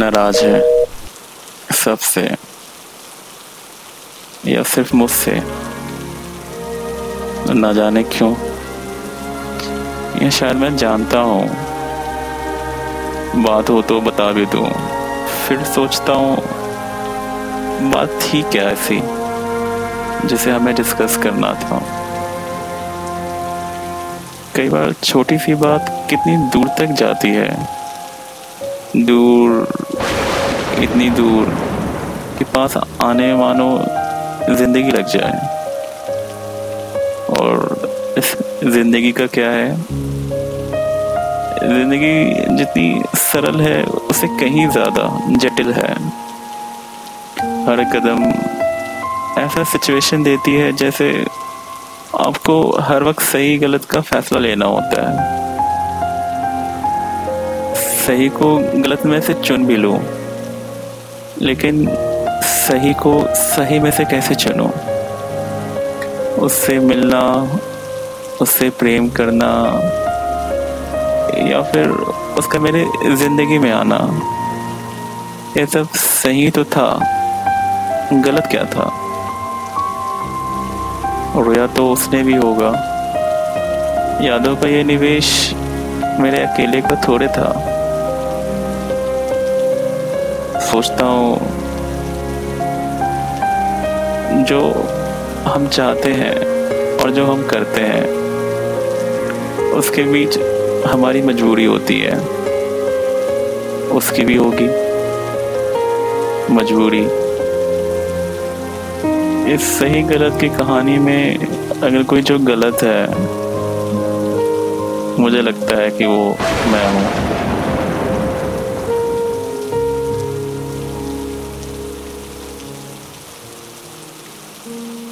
नाराज़ है। सबसे या सिर्फ़ मुझसे। ना जाने क्यों। या शायद मैं जानता हूँ। बात हो तो बता भी दूँ। फिर सोचता हूँ, बात थी क्या ऐसी, जिसे हमें डिस्कस करना था। कई बार छोटी सी बात कितनी दूर तक जाती है। दूर, इतनी दूर कि पास आने मानो ज़िंदगी लग जाए। और इस ज़िंदगी का क्या है? ज़िंदगी जितनी सरल है उसे कहीं ज़्यादा जटिल है। हर कदम ऐसा सिचुएशन देती है जैसे आपको हर वक्त सही गलत का फैसला लेना होता है। सही को गलत में से चुन भी लो, लेकिन सही को सही में से कैसे चुनो? उससे मिलना, उससे प्रेम करना, या फिर उसका मेरे ज़िंदगी में आना, ये सब सही तो था, गलत क्या था? रोया तो उसने भी होगा। यादों का ये निवेश मेरे अकेले का थोड़े था। सोचता हूँ, जो हम चाहते हैं और जो हम करते हैं, उसके बीच हमारी मजबूरी होती है। उसकी भी होगी मजबूरी। इस सही गलत की कहानी में अगर कोई जो गलत है, मुझे लगता है कि वो मैं हूँ। Mm-hmm.